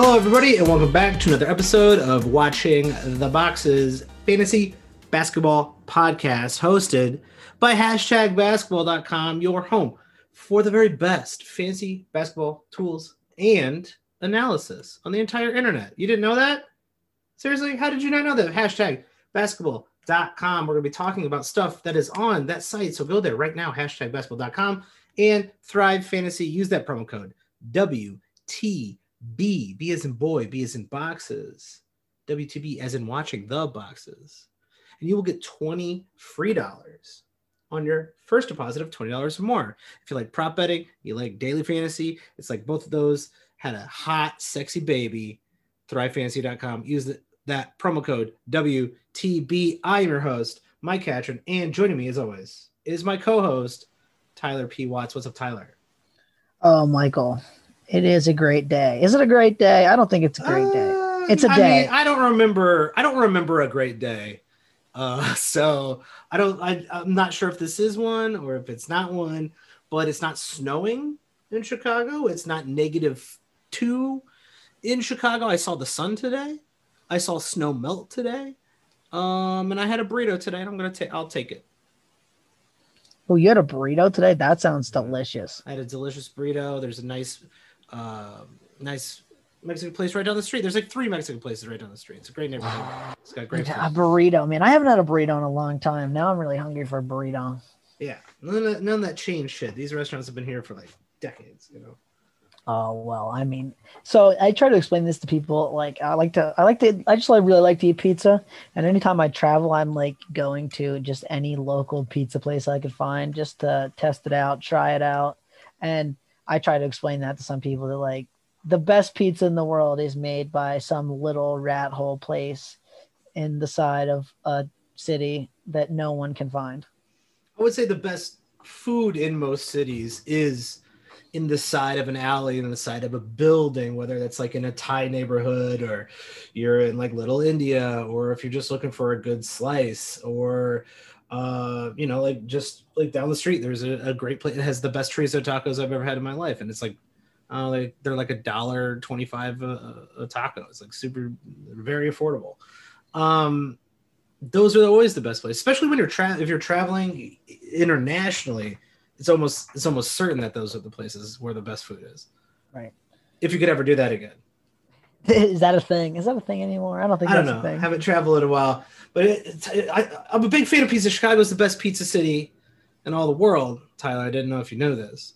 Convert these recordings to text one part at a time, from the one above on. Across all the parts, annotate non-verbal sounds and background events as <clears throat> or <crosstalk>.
Hello, everybody, and welcome back to another episode of Watching the Boxes Fantasy Basketball Podcast, hosted by hashtag basketball.com, your home for the very best fantasy basketball tools and analysis on the entire internet. You didn't know that? Seriously? How did you not know that? Hashtag basketball.com. We're going to be talking about stuff that is on that site. So go there right now, hashtag basketball.com and Thrive Fantasy. Use that promo code WTB. B B as in boy, B as in boxes. WTB as in watching the boxes. And you will get 20 free dollars on your first deposit of $20 or more. If you like prop betting, you like daily fantasy, it's like both of those had a hot, sexy baby. ThriveFantasy.com. Use the, that promo code WTB. I am your host, Mike Catron, and joining me as always is my co-host, Tyler P. Watts. What's up, Tyler? Oh, Michael, it is a great day. Is it a great day? I don't think it's a great day. Uh, It's a I day. mean, I don't remember. I don't remember a great day. Uh, <laughs> so I don't. I, I'm not sure if this is one or if it's not one. But it's not snowing in Chicago. It's not negative two in Chicago. I saw the sun today. I saw snow melt today. Um, and I had a burrito today, and I'm gonna take. I'll take it. Oh, you had a burrito today? That sounds delicious. I had a delicious burrito. There's a nice, uh, nice Mexican place right down the street. There's like three Mexican places right down the street. It's a great neighborhood. <sighs> It's got great. A burrito, man. I haven't had a burrito in a long time. Now I'm really hungry for a burrito. Yeah, none of, none of that change shit. These restaurants have been here for like decades. You know. Oh well, I mean, so I try to explain this to people. Like, I like to, I like to, I just like really like to eat pizza. And anytime I travel, I'm like going to just any local pizza place I could find just to test it out, try it out. And I try to explain that to some people that like the best pizza in the world is made by some little rat hole place in the side of a city that no one can find. I would say the best food in most cities is in the side of an alley, in the side of a building, whether that's like in a Thai neighborhood or you're in like Little India, or if you're just looking for a good slice, or uh, you know, like just like down the street, there's a, a great place. It has the best chorizo tacos I've ever had in my life, and it's like, uh, like they're like a dollar twenty-five a, a taco. It's like super, very affordable. Um, those are always the best places, especially when you're tra- if you're traveling internationally. It's almost it's almost certain that those are the places where the best food is. Right. If you could ever do that again, <laughs> Is that a thing? Is that a thing anymore? I don't think I don't know. a thing. haven't traveled in a while, but it, it's- I, I'm a big fan of pizza. Chicago's the best pizza city in all the world. Tyler, I didn't know if you know this.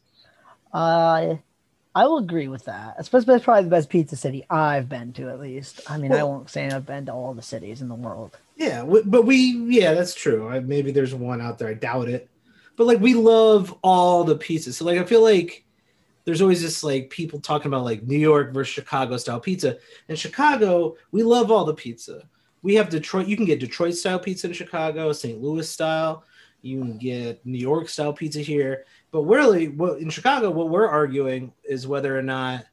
Uh, I will agree with that. It's probably the best pizza city I've been to, at least. I mean, I won't say I've been to all the cities in the world. Yeah, but we yeah, that's true. I, maybe there's one out there. I doubt it. But like we love all the pizzas. So like I feel like there's always this like people talking about like New York versus Chicago style pizza. In Chicago, we love all the pizza. We have Detroit. You can get Detroit style pizza in Chicago, St. Louis style. You can get New York style pizza here. But really, what in Chicago, what we're arguing is whether or not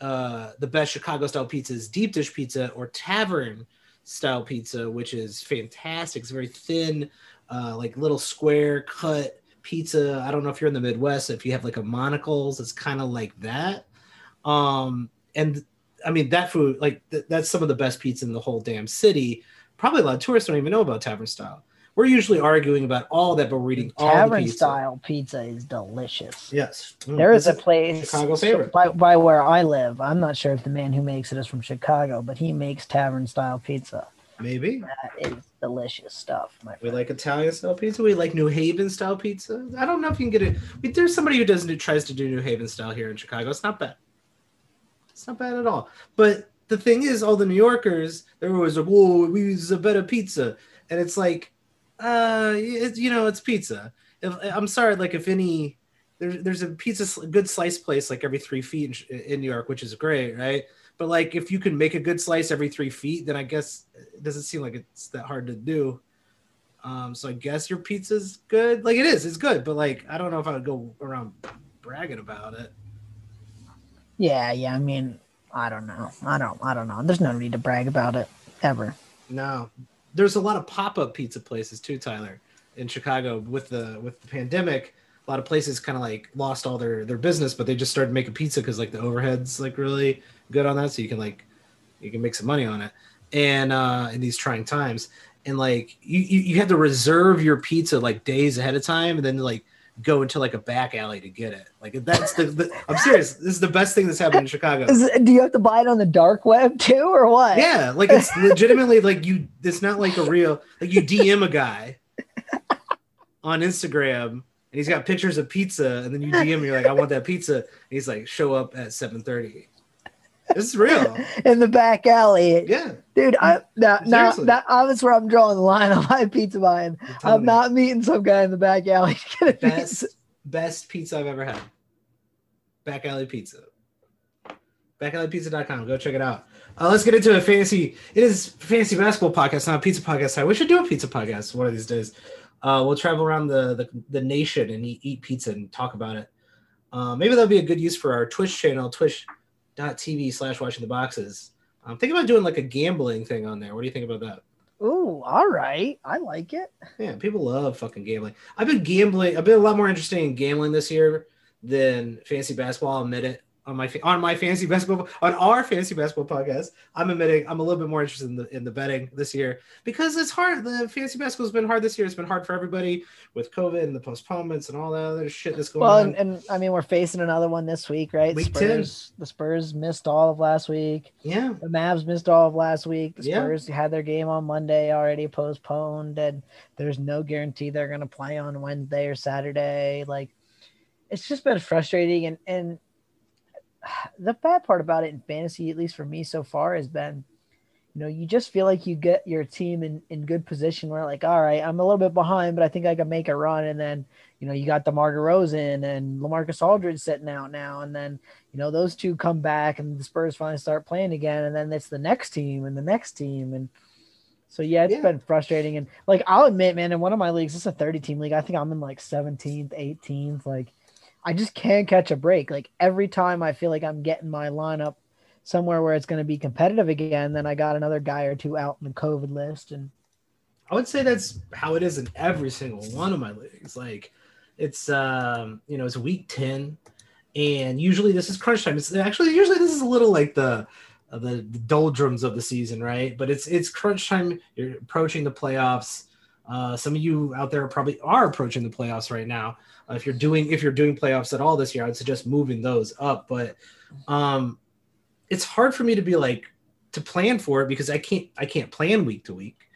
uh, the best Chicago style pizza is deep dish pizza or tavern style pizza, which is fantastic. It's very thin, uh, like little square cut pizza. I don't know if you're in the Midwest, if you have like a monocles, it's kind of like that. Um, and I mean that food, like th- that's some of the best pizza in the whole damn city. Probably a lot of tourists don't even know about tavern style. We're usually arguing about all that, but we're eating all the Tavern pizza. style pizza is delicious. Yes, Mm, There is a place Chicago's favorite. by, by where I live. I'm not sure if the man who makes it is from Chicago, but he makes tavern style pizza. maybe That is delicious stuff. We like Italian style pizza. We like New Haven style pizza. I don't know if you can get it. There's somebody who doesn't tries to do New Haven style here in Chicago. It's not bad. It's not bad at all. But the thing is, all the New Yorkers, they're always like, "Whoa, we use a better pizza," and it's like, uh, it, you know, it's pizza. If, I'm sorry, like if any, there's there's a pizza sl- good slice place like every three feet in, in New York, which is great, right? But like if you can make a good slice every three feet, then I guess it doesn't seem like it's that hard to do. Um, so I guess your pizza's good. Like it is, it's good, but like I don't know if I would go around bragging about it. Yeah, yeah. I mean, I don't know. I don't. I don't know. There's no need to brag about it ever. No, there's a lot of pop-up pizza places too, Tyler, in Chicago with the with the pandemic. A lot of places kind of like lost all their their business, but they just started making pizza because like the overheads like really good on that, so you can like you can make some money on it. And uh, in these trying times, and like you, you you have to reserve your pizza like days ahead of time, and then like go into like a back alley to get it. Like that's the, the I'm serious. This is the best thing that's happened in Chicago. It- do you have to buy it on the dark web too, or what? Yeah, like it's legitimately like you. It's not like a real like you DM a guy on Instagram and he's got pictures of pizza, and then you DM you're like, I want that pizza. And he's like, show up at 7:30. This is real. <laughs> in the back alley. Yeah. Dude, I now now that that's where I'm drawing the line <laughs> on my pizza buying. I'm telling not meeting some guy in the back alley to get a best pizza. best pizza I've ever had. Back Alley Pizza. Backalleypizza.com. Go check it out. Uh, let's get into a fantasy. It is fantasy basketball podcast, not a pizza podcast. Time. We should do a pizza podcast one of these days. Uh, we'll travel around the, the the nation and eat, eat pizza and talk about it. Uh, maybe that'll be a good use for our Twitch channel, twitch.tv slash watching the boxes. Um, I'm thinking about doing like a gambling thing on there. What do you think about that? Ooh, all right. I like it. Yeah, people love fucking gambling. I've been gambling. I've been a lot more interested in gambling this year than fantasy basketball. I'll admit it on my on my fantasy basketball on our fantasy basketball podcast. I'm admitting I'm a little bit more interested in the in the betting this year because it's hard. The fantasy basketball's been hard this year. It's been hard for everybody with COVID and the postponements and all that other shit that's going Well, on. and, and I mean, we're facing another one this week, right? Week 10. Spurs, the Spurs missed all of last week. yeah, The Mavs missed all of last week. The Yeah. Spurs had their game on Monday already postponed, and there's no guarantee they're going to play on Wednesday or Saturday. Like, it's just been frustrating. And, and the bad part about it in fantasy, at least for me so far, has been, you know, you just feel like you get your team in, in good position where, like, all right, I'm a little bit behind, but I think I can make a run. And then, you know, you got DeMar DeRozan and Lamarcus Aldridge sitting out now. And then, you know, those two come back and the Spurs finally start playing again. And then it's the next team and the next team. And so, yeah, it's Yeah. been frustrating. And like, I'll admit, man, in one of my leagues, it's a 30 team league. I think I'm in like 17th, 18th. Like, I just can't catch a break. Like, every time I feel like I'm getting my lineup somewhere where it's going to be competitive again, then I got another guy or two out in the COVID list. And I would say that's how it is in every single one of my leagues. Like it's um, you know, it's week 10 and usually this is crunch time. It's actually usually this is a little like the the doldrums of the season, right? But it's it's crunch time. You're approaching the playoffs. Uh, some of you out there probably are approaching the playoffs right now. Uh, if you're doing if you're doing playoffs at all this year, I'd suggest moving those up. But um, it's hard for me to be like to plan for it because I can't I can't plan week to week.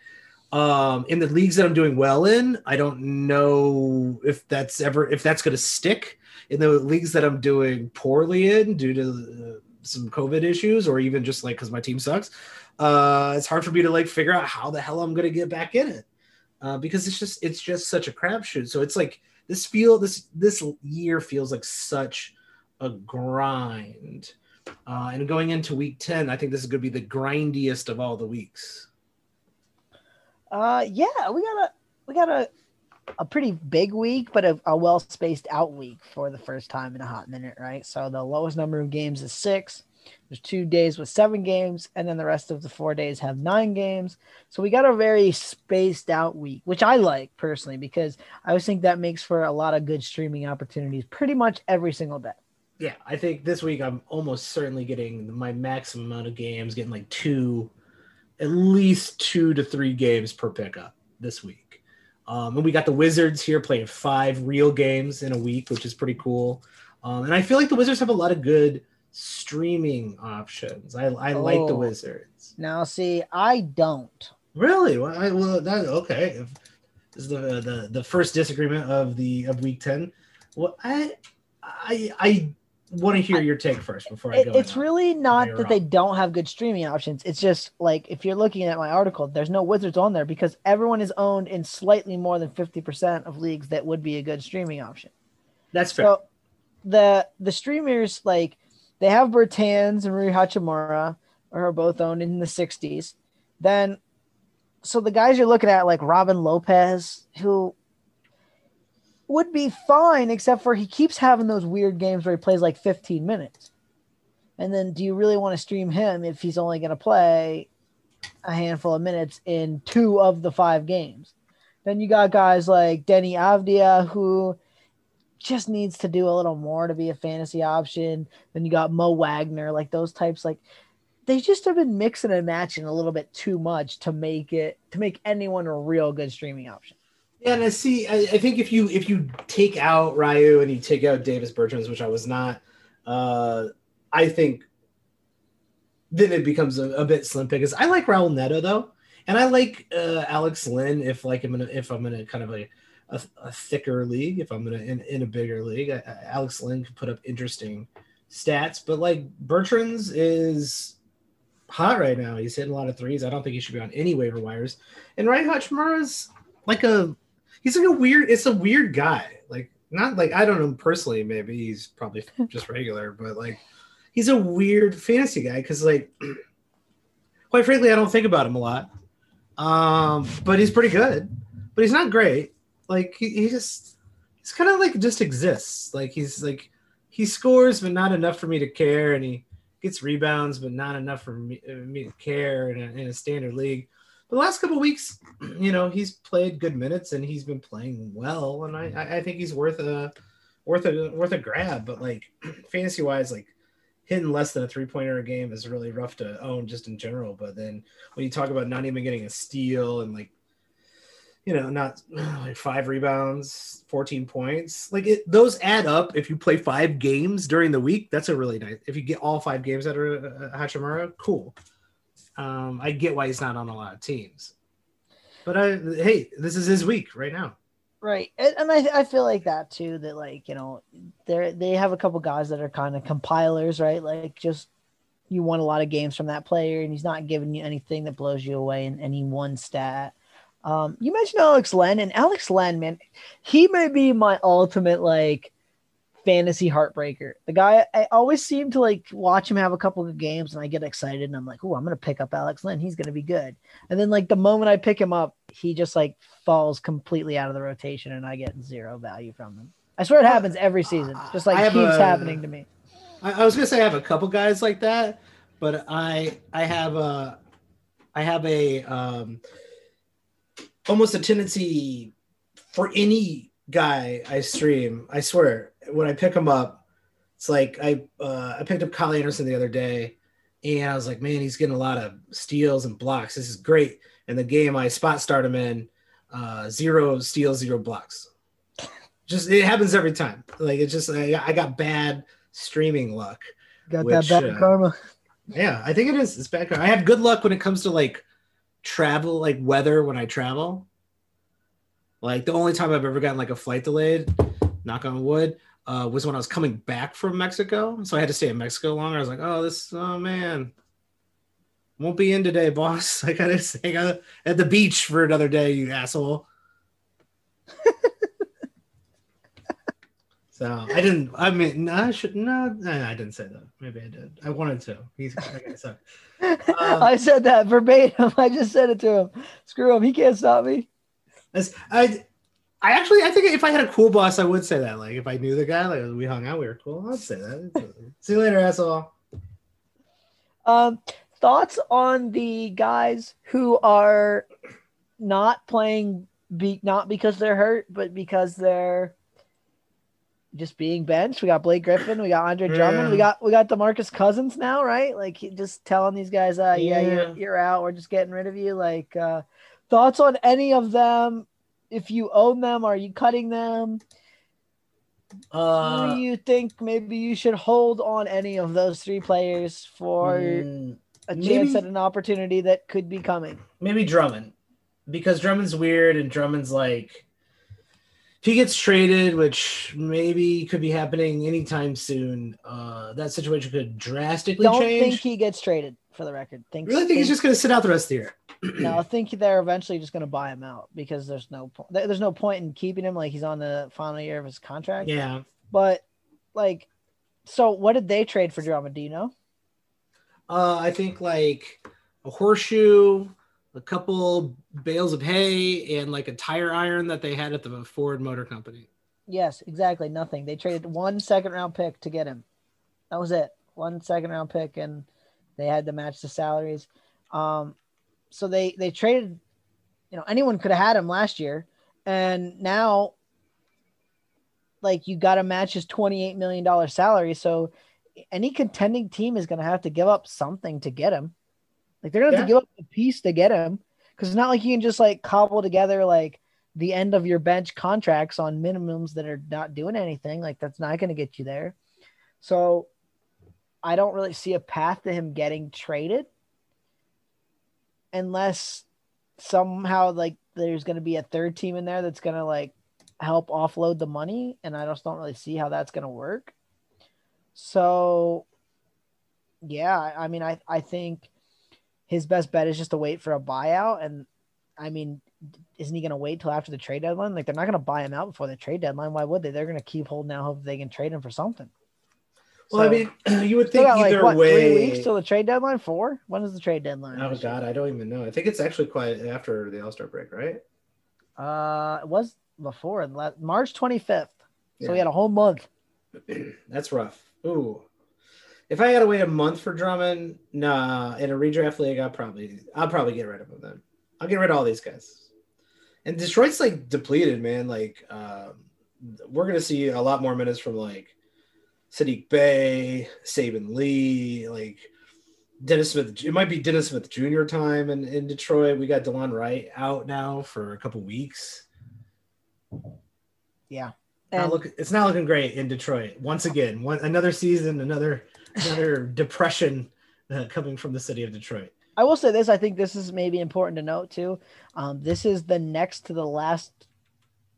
Um, in the leagues that I'm doing well in, I don't know if that's ever if that's going to stick. In the leagues that I'm doing poorly in due to uh, some COVID issues, or even just like because my team sucks, uh, it's hard for me to like figure out how the hell I'm going to get back in it uh, because it's just it's just such a crapshoot. So it's like this feel this this year feels like such a grind. Uh, and going into week 10, I think this is going to be the grindiest of all the weeks. Uh, yeah, we got a we got a a pretty big week, but a, a well spaced out week for the first time in a hot minute, right? So the lowest number of games is six. There's two days with seven games, and then the rest of the four days have nine games. So we got a very spaced out week, which I like personally because I always think that makes for a lot of good streaming opportunities pretty much every single day. Yeah, I think this week I'm almost certainly getting my maximum amount of games, getting like two, at least two to three games per pickup this week. Um, and we got the Wizards here playing five real games in a week, which is pretty cool. Um, and I feel like the Wizards have a lot of good streaming options. I, I like the Oh. Wizards. Now, see, I don't. Really? Well, I, well that okay. If this is the, uh, the the first disagreement of the of week ten. Well, I I I want to hear your take first before I go. it's really not that they don't have good streaming options. It's just like if you're looking at my article, there's no Wizards on there because everyone is owned in slightly more than 50% of leagues that would be a good streaming option. that's fair. So the the streamers like they have Bertans and Rui Hachimura are both owned in the 60s. Then so the guys you're looking at like Robin Lopez who would be fine except for he keeps having those weird games where he plays like 15 minutes. And then do you really want to stream him if he's only going to play a handful of minutes in two of the five games? Then you got guys like Deni Avdija who just needs to do a little more to be a fantasy option. Then you got Mo Wagner, like those types, like they just have been mixing and matching a little bit too much to make it to make anyone a real good streaming option. Yeah, and I see. I, I think if you if you take out Rui and you take out Davis Bertans, which I was not, uh, I think then it becomes a, a bit slim because I like Raul Neto though, and I like uh, Alex Len. if like I'm gonna if I'm gonna kind of a, a, a thicker league if I'm gonna in, in a bigger league. I, Alex Len could put up interesting stats, but like Bertans is hot right now. He's hitting a lot of threes. I don't think he should be on any waiver wires. And Rui Hachimura's like a he's like a weird. It's a weird guy. Like not like I don't know personally. Maybe he's probably <laughs> just regular, but like he's a weird fantasy guy because like quite frankly, I don't think about him a lot. Um, but he's pretty good. But he's not great. Like he, he just he's kind of like just exists. Like he's like he scores, but not enough for me to care, and he gets rebounds, but not enough for me, uh, me to care in a, in a standard league the last couple weeks, <clears throat> you know, he's played good minutes and he's been playing well, and I I think he's worth a worth a worth a grab. But like <clears throat> fantasy wise, like hitting less than a three pointer a game is really rough to own just in general. But then when you talk about not even getting a steal and like you know not <sighs> like five rebounds 14 points like it, those add up if you play five games during the week that's a really nice if you get all five games out of uh, hachimura cool um, I get why he's not on a lot of teams. But I, hey, this is his week right now. Right, and, and I, I feel like that too. That like you know, they they have a couple guys that are kind of compilers, right? Like just you want a lot of games from that player, and he's not giving you anything that blows you away in any one stat. Um, you mentioned Alex Len, and Alex Len, man, he may be my ultimate like fantasy heartbreaker. The guy I always seem to like watch him have a couple of games and I get excited and I'm like, oh, I'm gonna pick up Alex Len. He's gonna be good. And then like the moment I pick him up, he just like falls completely out of the rotation and I get zero value from him. I swear it happens every season. Just like keeps a, happening to me. I, I was gonna say I have a couple guys like that, but I I have a I have a um almost a tendency for any guy I stream, I swear, when I pick him up, it's like I uh, I picked up Kyle Anderson the other day, and I was like, man, he's getting a lot of steals and blocks. This is great. And the game I spot start him in, uh, zero steals, zero blocks. Just it happens every time. Like it's just I, I got bad streaming luck. Got which, that bad uh, karma. Yeah, I think it is. It's bad karma. I have good luck when it comes to like travel, like weather when I travel. Like the only time I've ever gotten like a flight delayed, knock on wood, uh, was when I was coming back from Mexico. So I had to stay in Mexico longer. I was like, oh, this, oh man, won't be in today, boss. <laughs> I gotta stay at the beach for another day, you asshole. <laughs> so I didn't. I mean, no, I should no. I didn't say that. Maybe I did. I wanted to. He's that guy. <laughs> Um, I said that verbatim. I just said it to him. Screw him. He can't stop me. I I actually, I think if I had a cool boss, I would say that. Like, if I knew the guy, like we hung out, we were cool. I'd say that. <laughs> See you later, asshole. Um, thoughts on the guys who are not playing, be not because they're hurt, but because they're just being benched. We got Blake Griffin, we got Andre Drummond, yeah. we got we got Demarcus Cousins now, right? Like just telling these guys, uh, yeah, yeah you're, you're out. We're just getting rid of you. Like, uh, thoughts on any of them? if you own them, are you cutting them? Uh, Do you think maybe you should hold on any of those three players for mm, a chance maybe, at an opportunity that could be coming? Maybe Drummond, because Drummond's weird and Drummond's like he gets traded, which maybe could be happening anytime soon, uh, that situation could drastically change. Don't think he gets traded for the record. Think, really think, think he's just going to sit out the rest of the year. <clears throat> no, I think they're eventually just going to buy him out because there's no point. There's no point in keeping him like he's on the final year of his contract. Yeah, but like, so what did they trade for Drummond? Do you know? Uh, I think like a horseshoe, a couple bales of hay, and like a tire iron that they had at the Ford Motor Company. Yes, exactly. Nothing. They traded one second round pick to get him. That was it. One second round pick, and they had to match the salaries. Um, so they they traded. You know, anyone could have had him last year, and now like you got to match his $28 million salary. So any contending team is going to have to give up something to get him. Like they're going to have Yeah. to give up a piece to get him because it's not like you can just like cobble together like the end of your bench contracts on minimums that are not doing anything. Like that's not going to get you there. So I don't really see a path to him getting traded unless somehow like there's going to be a third team in there that's going to like help offload the money and I just don't really see how that's going to work. So yeah, I I mean I I think his best bet is just to wait for a buyout and I mean isn't he going to wait till after the trade deadline? Like they're not going to buy him out before the trade deadline. Why would they? They're going to keep holding out hope they can trade him for something. Well, I mean, <clears throat> you would think got like either what way. three weeks till the trade deadline? Four? When is the trade deadline? oh? God, I don't even know. I think it's actually quite after the All Star break, right? Uh, it was before March twenty fifth. So Yeah. we had a whole month. <clears throat> That's rough. Ooh. If I had to wait a month for Drummond, nah, in a redraft league, I'll probably I'll probably get rid of him then. I'll get rid of all these guys. And Detroit's like depleted, man. Like um, we're gonna see a lot more minutes from like Saddiq Bey, Saben Lee, like Dennis Smith. It might be Dennis Smith Jr. time in, in Detroit. We got Delon Wright out now for a couple weeks. Yeah. Not look, it's not looking great in Detroit. Once again, one another season, another another depression uh, coming from the city of Detroit. I will say this. I think this is maybe important to note too. Um, this is the next to the last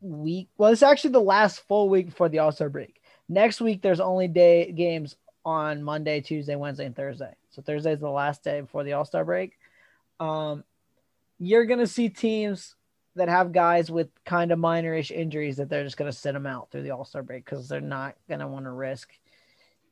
week. Well, it's actually the last full week before the All Star break. Next week, there's only day games on Monday, Tuesday, Wednesday, and Thursday. So Thursday is the last day before the All Star break. Um, you're gonna see teams that have guys with kind of minorish injuries that they're just gonna sit them out through the All Star break because they're not gonna want to risk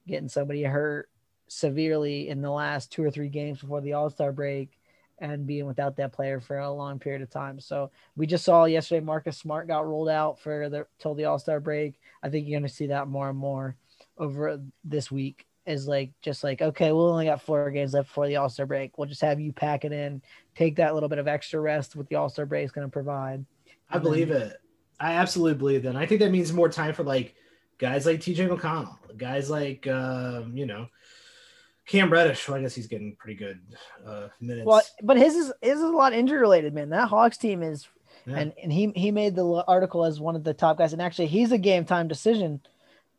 getting somebody hurt severely in the last two or three games before the All Star break and being without that player for a long period of time. So we just saw yesterday Marcus Smart got rolled out for the till the All Star break. I think you're going to see that more and more over this week. Is like just like okay, we only got four games left before the All Star break. We'll just have you pack it in, take that little bit of extra rest with the All Star break is going to provide. I believe it. I absolutely believe that. And I think that means more time for like guys like TJ McConnell, guys like um, you know Cam Reddish. Well, I guess he's getting pretty good uh, minutes. Well, but his is his is a lot injury related, man. That Hawks team is Yeah. and and he he made the article as one of the top guys, and actually he's a game time decision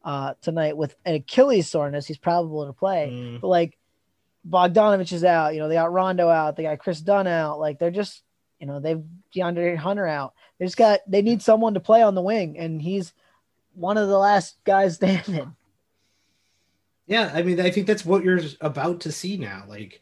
uh tonight with an Achilles soreness. He's probable to play, Mm, but like Bogdanovich is out. You know they got Rondo out. They got Kris Dunn out. Like they're just you know they've DeAndre Hunter out. They just got they need someone to play on the wing, and he's one of the last guys standing. yeah, I mean, I think that's what you're about to see now. Like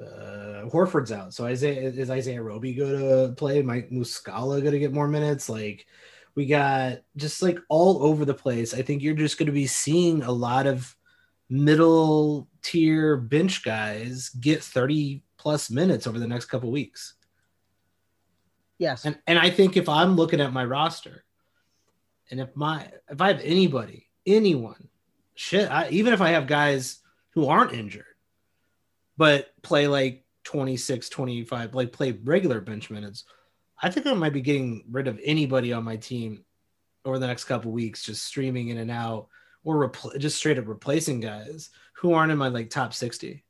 uh Horford's out, so Isaiah is Isaiah Roby going to play? Mike Muscala going to get more minutes? Like we got just like all over the place. I think you're just going to be seeing a lot of middle tier bench guys get 30 plus minutes over the next couple weeks. Yes, And and I think if I'm looking at my roster, and if my if I have anybody, anyone, shit, I, even if I have guys who aren't injured, but play like 26, 25, like play regular bench minutes, I think I might be getting rid of anybody on my team over the next couple weeks, just streaming in and out, or repl- just straight up replacing guys who aren't in my like top 60.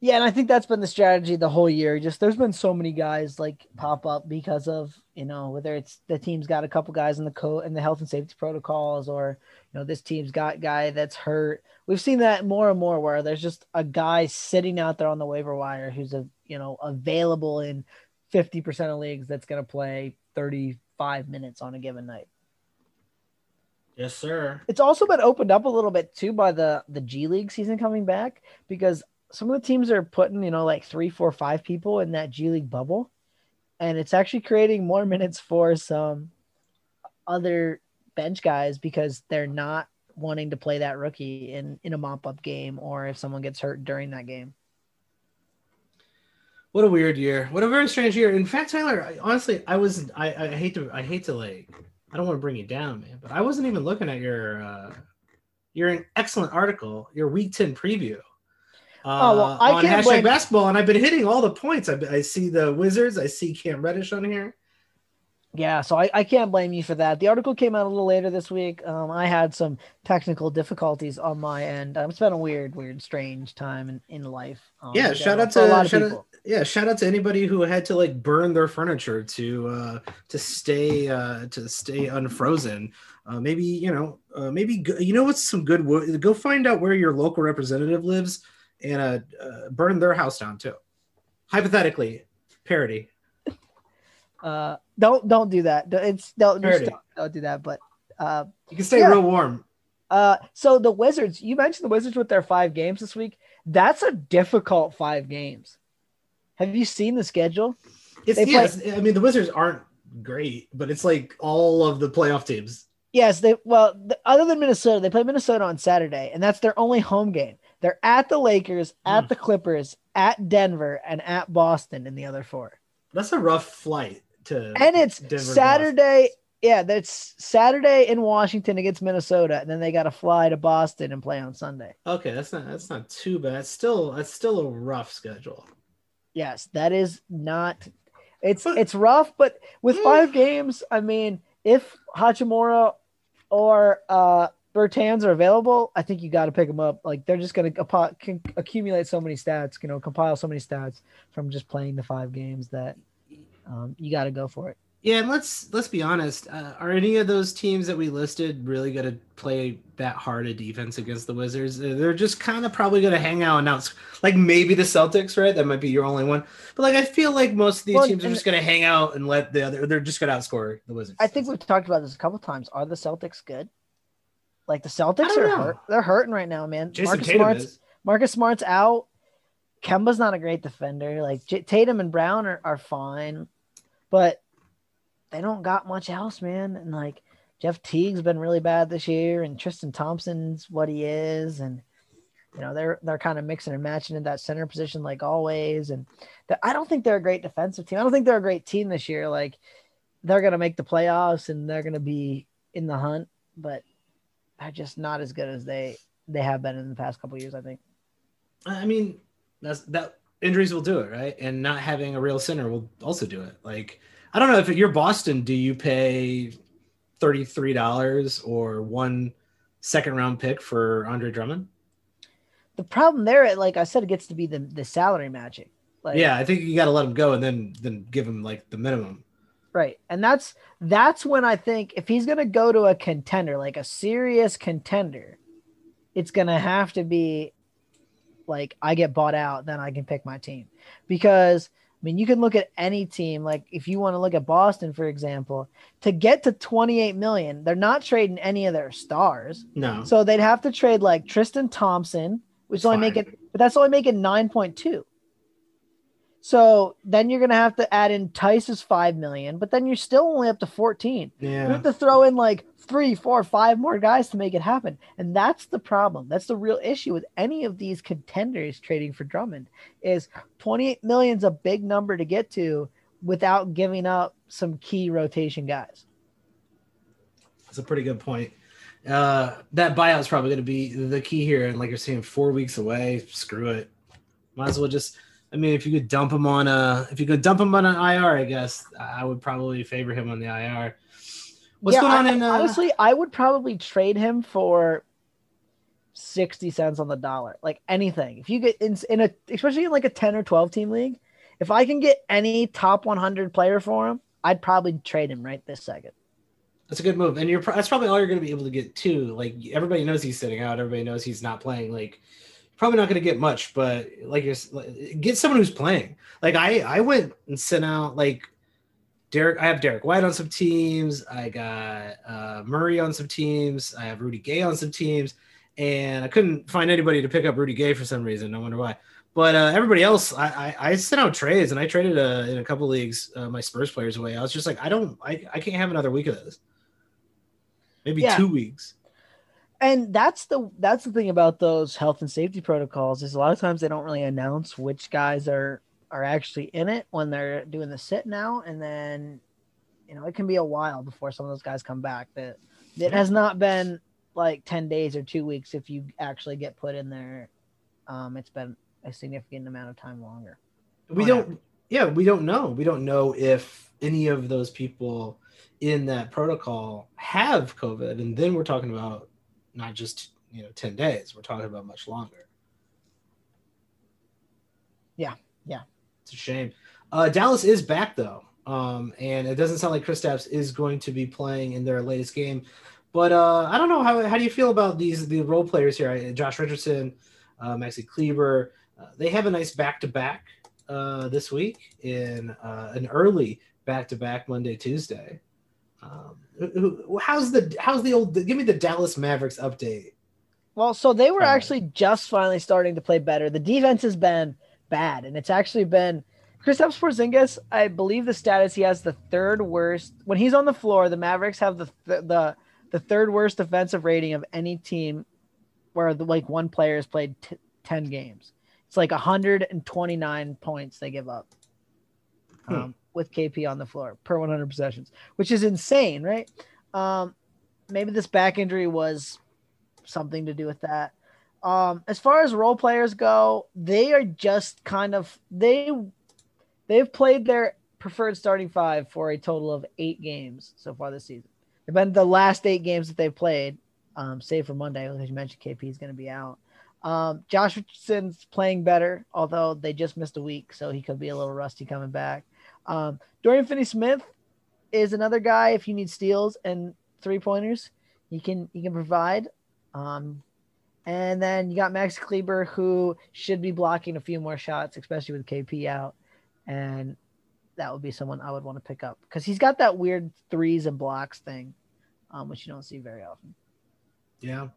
Yeah, and I think that's been the strategy the whole year. Just there's been so many guys like pop up because of you know whether it's the team's got a couple guys in the code and the health and safety protocols, or you know this team's got guy that's hurt. We've seen that more and more where there's just a guy sitting out there on the waiver wire who's a you know available in fifty percent of leagues that's going to play thirty five minutes on a given night. Yes, sir. It's also been opened up a little bit too by the the G League season coming back because some of the teams are putting you know like three, four, five people in that G League bubble, and it's actually creating more <laughs> minutes for some other bench guys because they're not wanting to play that rookie in in a mop up game or if someone gets hurt during that game. What a weird year. What a very strange year. In fact, Tyler, I, honestly, I was I, I hate to I hate to like I don't want to bring you down, man, but I wasn't even looking at your uh your excellent article, your week 10 preview. Uh, Oh, well, I on can't hashtag blame- basketball, and I've been hitting all the points. I, I see the Wizards, I see Cam Reddish on here. Yeah, so I, I can't blame you for that. The article came out a little later this week. Um, I had some technical difficulties on my end. Um, it's been a weird, weird, strange time in, in life. Um, yeah, shout out to a lot of people. out, yeah, shout out to anybody who had to like burn their furniture to uh to stay uh to stay unfrozen. Uh, maybe you know, uh, maybe go, you know what's some good. wo- Go find out where your local representative lives and uh, uh burn their house down too. Hypothetically, parody. Uh, don't don't do that. Don't- It's don't just don't, don't do that. But uh, You can stay Yeah. real warm. uh, so the Wizards. You mentioned the Wizards with their five games this week. That's a difficult five games. Have you seen the schedule? It's They play- yes. I mean, the Wizards aren't great, but it's like all of the playoff teams. Yes, they well, the, other than Minnesota, they play Minnesota on Saturday, and that's their only home game. They're at the Lakers, at Hmm. the Clippers, at Denver, and at Boston in the other four. That's a rough flight to. And it's Denver Saturday. Yeah, that's Saturday in Washington against Minnesota, and then they got to fly to Boston and play on Sunday. Okay, that's not that's not too bad. It's still that's still a rough schedule. Yes, that is not. It's But- it's rough, but with Mm. five games, I mean, if Hachimura or uh Bertans are available, I think you got to pick them up. Like they're just going to accumulate so many stats, you know, compile so many stats from just playing the five games that um, you got to go for it. Yeah, and let's let's be honest. Uh, are any of those teams that we listed really going to play that hard a defense against the Wizards? They're just kind of probably going to hang out and outs. Like maybe the Celtics, right? That might be your only one. But like I feel like most of these Well, teams are just going to hang out and let the other. They're just going to outscore the Wizards. I think we've talked about this a couple times. Are the Celtics good? Like the Celtics are know. hurt. They're hurting right now, man. Jason Marcus Tatum Smart's is. Marcus Smart's out. Kemba's not a great defender. Like J- Tatum and Brown are, are fine, but they don't got much else, man. And like Jeff Teague's been really bad this year, and Tristan Thompson's what he is, and you know they're they're kind of mixing and matching in that center position like always. And the, I don't think they're a great defensive team. I don't think they're a great team this year. Like they're gonna make the playoffs and they're gonna be in the hunt, but they're just not as good as they they have been in the past couple years. I think. I mean, that's that injuries will do it, right? And not having a real center will also do it. Like, I don't know if you're Boston, do you pay $33 or one second round pick for Andre Drummond? The problem there, like I said, it gets to be the the salary magic. Like, yeah, I think you got to let him go and then then give him like the minimum. Right. And that's that's when I think if he's gonna go to a contender, like a serious contender, it's gonna have to be like I get bought out, then I can pick my team. Because I mean, you can look at any team. Like if you want to look at Boston, for example, to get to 28 million, they're not trading any of their stars. No. So they'd have to trade like Tristan Thompson, which only make it, but that's only making 9.2. So then you're gonna have to add in Theis's five million, but then you're still only up to 14. Yeah. You have to throw in like three, four, five more guys to make it happen. And that's the problem. That's the real issue with any of these contenders trading for Drummond is 28 million is a big number to get to without giving up some key rotation guys. That's a pretty good point. Uh, that buyout is probably going to be the key here. And like you're saying, four weeks away, screw it. Might as well just, I mean, if you could dump him on a, if you could dump him on an IR, I guess I would probably favor him on the IR. What's Yeah, going on I- in, uh, honestly, I would probably trade him for 60 cents on the dollar. Like anything. If you get in, in a, especially in like a 10 or 12 team league, if I can get any top 100 player for him, I'd probably trade him right this second. That's a good move, and you're that's probably all you're going to be able to get too. Like everybody knows he's sitting out, everybody knows he's not playing. Like probably not going to get much, but like you're like, get someone who's playing. Like I I went and sent out like Derek. I have Derrick White on some teams. I got uh, Murray on some teams. I have Rudy Gay on some teams, and I couldn't find anybody to pick up Rudy Gay for some reason. I wonder why. But uh, everybody else, I, I, I sent out trades and I traded uh, in a couple leagues uh, my Spurs players away. I was just like, I don't, I, I can't have another week of this. Maybe Yeah. two weeks. And that's the that's the thing about those health and safety protocols is a lot of times they don't really announce which guys are are actually in it when they're doing the sit now, and then you know it can be a while before some of those guys come back. That it has not been like ten days or two weeks if you actually get put in there. Um, it's been a significant amount of time longer. We don't yeah, we don't know. We don't know if any of those people in that protocol have COVID, and then we're talking about not just you know ten days. We're talking about much longer. Yeah, yeah, it's a shame. Uh, Dallas is back though, um, and it doesn't sound like Kristaps is going to be playing in their latest game. But uh, I don't know how how do you feel about these the role players here? Josh Richardson, uh, Maxi Kleber. Uh, they have a nice back to back this week in uh, an early back to back Monday Tuesday. Um, how's the how's the old? Give me the Dallas Mavericks update. Well, so they were actually just finally starting to play better. The defense has been bad, and it's actually been Kristaps Porzingis. I believe the status he has the third worst when he's on the floor. The Mavericks have the the the, the third worst defensive rating of any team where the, like one player has played t- ten games. It's like 129 points they give up. Hmm. Um, with KP on the floor per 100 possessions, which is insane, right? Um, maybe this back injury was something to do with that. Um, as far as role players go, they are just kind of they they've played their preferred starting five for a total of eight games so far this season. They've been the last eight games that they've played, um, save for Monday, because you mentioned, KP is going to be out. Um, Josh Richardson's playing better, although they just missed a week, so he could be a little rusty coming back. Um, Dorian Finney-Smith is another guy. If you need steals and three pointers, he can he can provide. Um, and then you got Max Kleber, who should be blocking a few more shots, especially with KP out. And that would be someone I would want to pick up because he's got that weird threes and blocks thing, um, which you don't see very often. Yeah.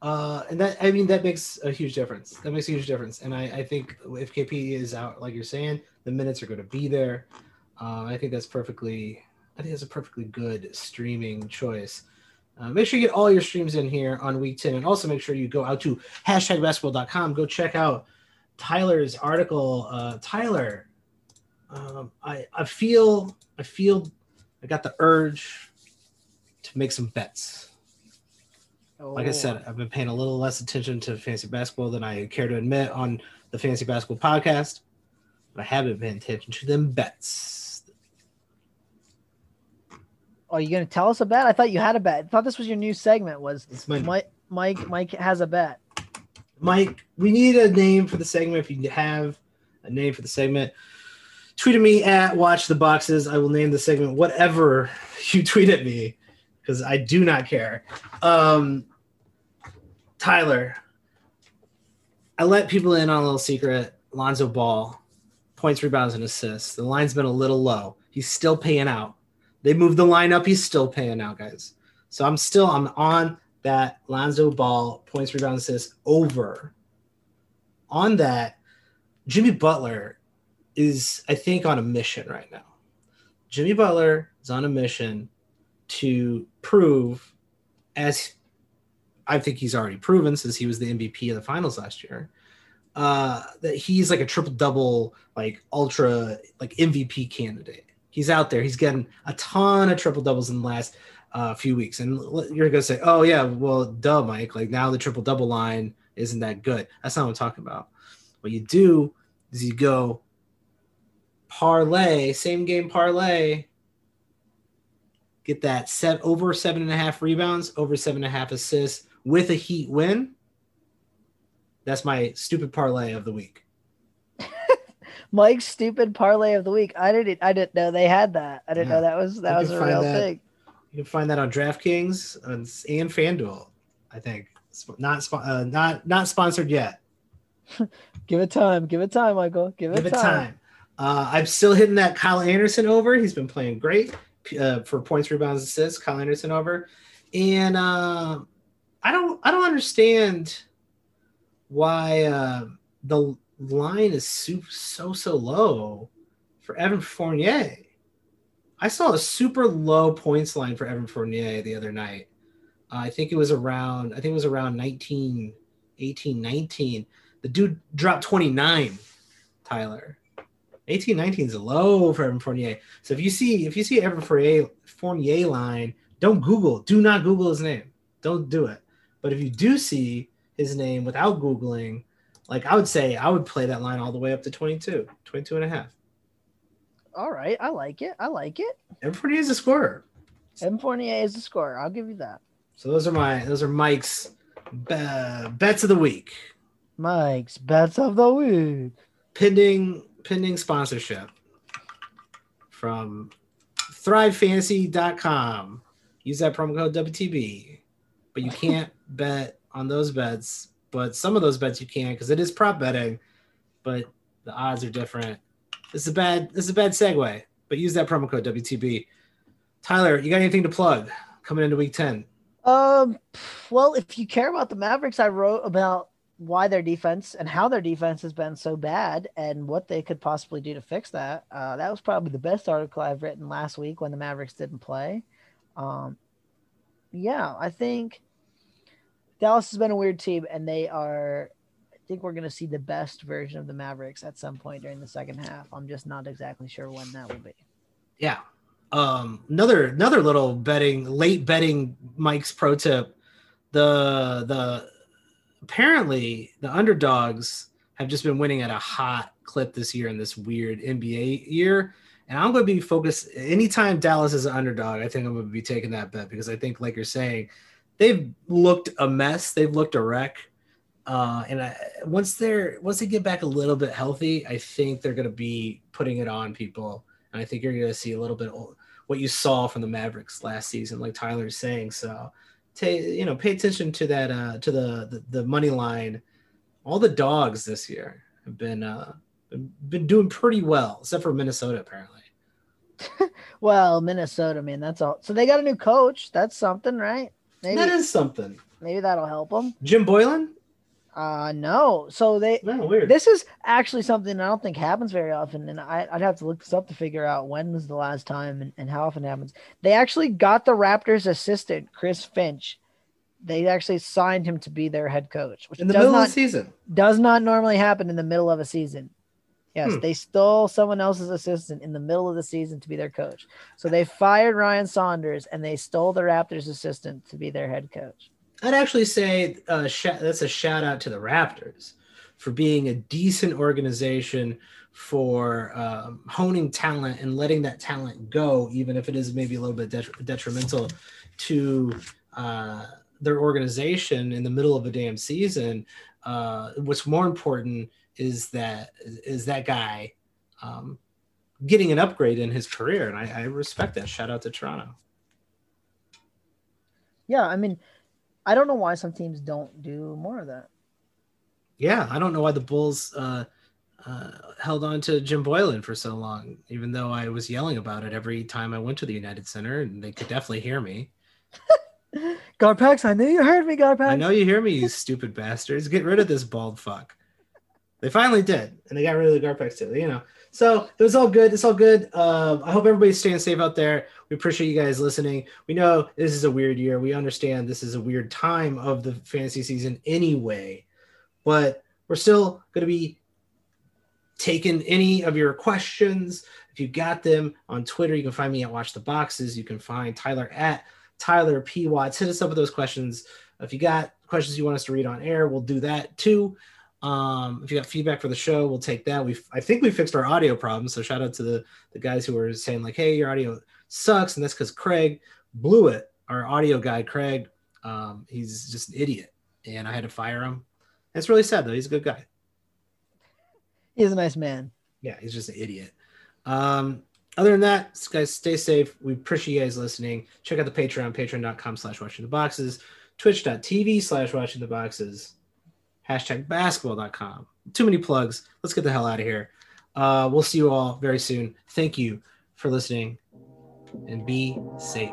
Uh, and that I mean that makes a huge difference. That makes a huge difference. And I, I think if KP is out, like you're saying, the minutes are going to be there. Uh, I think that's perfectly. I think that's a perfectly good streaming choice. Uh, make sure you get all your streams in here on week 10 and also make sure you go out to hashtag basketball.com go check out tyler's article uh, tyler um, I, I feel i feel i got the urge to make some bets oh. like i said oh. i've been paying a little less attention to fantasy basketball than i care to admit on the fantasy basketball podcast but i haven't been attention to them bets are you going to tell us a bet? I thought you had a bet. I thought this was your new segment. Was my... Mike? Mike Mike has a bet. Mike, we need a name for the segment. If you have a name for the segment, tweet at me at Watch the Boxes. I will name the segment whatever <laughs> you tweet at me because I do not care. Um, Tyler, I let people in on a little secret. Lonzo Ball, points, rebounds, and assists. The line's been a little low. He's still paying out. They moved the line up. He's still paying out, guys. So I'm still I'm on that Lonzo Ball points, rebounds, assists over. On that, Jimmy Butler is I think on a mission right now. Jimmy Butler is on a mission to prove, as I think he's already proven since he was the MVP of the finals last year, uh, that he's like a triple double, like ultra, like MVP candidate he's out there. He's getting a ton of triple doubles in the last uh, few weeks. And you're going to say, oh, yeah, well, duh, Mike. Like now the triple double line isn't that good. That's not what I'm talking about. What you do is you go parlay, same game parlay, get that set over seven and a half rebounds, over seven and a half assists with a heat win. That's my stupid parlay of the week. <laughs> Mike's stupid parlay of the week. I didn't I didn't know they had that. I didn't yeah. know that was that was a real that, thing. You can find that on DraftKings and, and FanDuel. I think not uh, not not sponsored yet. <laughs> give it time. Give it time, Michael. Give it give it time. time. Uh, I'm still hitting that Kyle Anderson over. He's been playing great uh, for points, rebounds, assists. Kyle Anderson over, and uh, I don't I don't understand why uh, the line is so so so low for Evan Fournier. I saw a super low points line for Evan Fournier the other night. Uh, I think it was around I think it was around 19 18 19. The dude dropped 29 Tyler. 18 19 is low for Evan Fournier. So if you see if you see Evan Fournier Fournier line, don't Google. Do not Google his name. Don't do it. But if you do see his name without Googling, like I would say I would play that line all the way up to 22, 22 and a half. all right. I like it. I like it. Evan Fournier is a scorer. Evan Fournier is a scorer. I'll give you that. So those are my those are Mike's be- bets of the week. Mike's bets of the week. Pending pending sponsorship from thrivefantasy.com. Use that promo code WTB. But you can't <laughs> bet on those bets, but some of those bets you can because it is prop betting, but the odds are different. This is a bad this is a bad segue, but use that promo code WTB. Tyler, you got anything to plug coming into week 10? Um, well, if you care about the Mavericks, I wrote about why their defense and how their defense has been so bad and what they could possibly do to fix that. Uh, that was probably the best article I've written last week when the Mavericks didn't play. Um, yeah, I think Dallas has been a weird team, and they are. I think we're going to see the best version of the Mavericks at some point during the second half. I'm just not exactly sure when that will be. Yeah. Um, another another little betting late betting Mike's pro tip. The the apparently the underdogs have just been winning at a hot clip this year in this weird NBA year. And I'm going to be focused anytime Dallas is an underdog. I think I'm going to be taking that bet because I think, like you're saying, they've looked a mess. They've looked a wreck. Uh, and I, once they're once they get back a little bit healthy, I think they're going to be putting it on people. And I think you're going to see a little bit what you saw from the Mavericks last season, like Tyler's saying. So, t- you know, pay attention to that uh, to the, the the money line. All the dogs this year have been uh, been doing pretty well, except for Minnesota apparently. <laughs> well, Minnesota, man, that's all. So they got a new coach. That's something, right? Maybe that is something. Maybe that'll help them. Jim Boylen. Uh no. So they weird. This is actually something I don't think happens very often, and I, would have to look this up to figure out when was the last time and, and how often it happens. They actually got the Raptors assistant Chris Finch. They actually signed him to be their head coach, which in the middle not, of the season does not normally happen in the middle of a season. Yes, hmm. they stole someone else's assistant in the middle of the season to be their coach. So they fired Ryan Saunders and they stole the Raptors assistant to be their head coach. I'd actually say uh, sh- that's a shout out to the Raptors for being a decent organization for um, honing talent and letting that talent go, even if it is maybe a little bit det- detrimental to uh, their organization in the middle of a damn season. Uh, what's more important is that is that guy um, getting an upgrade in his career, and I, I respect that. Shout out to Toronto. Yeah, I mean, I don't know why some teams don't do more of that. Yeah, I don't know why the Bulls uh, uh, held on to Jim Boylen for so long, even though I was yelling about it every time I went to the United Center, and they could definitely hear me. <laughs> Garpax, I knew you heard me, Garpax. I know you hear me, you stupid bastards. Get rid of this bald fuck. They finally did, and they got rid of the Garpax too. You know, so it was all good. It's all good. Uh, I hope everybody's staying safe out there. We appreciate you guys listening. We know this is a weird year. We understand this is a weird time of the fantasy season anyway, but we're still going to be taking any of your questions. If you got them on Twitter, you can find me at Watch the Boxes. You can find Tyler at Tyler P Watts. Hit us up with those questions. If you got questions you want us to read on air, we'll do that too. Um, if you got feedback for the show, we'll take that. We I think we fixed our audio problem. So shout out to the the guys who were saying like, "Hey, your audio sucks," and that's because Craig blew it. Our audio guy, Craig, um, he's just an idiot, and I had to fire him. It's really sad though. He's a good guy. He's a nice man. Yeah, he's just an idiot. Um, other than that, guys, stay safe. We appreciate you guys listening. Check out the Patreon, patreon.com slash watching the boxes, twitch.tv slash watching the boxes hashtag basketball.com. Too many plugs. Let's get the hell out of here. Uh, we'll see you all very soon. Thank you for listening and be safe.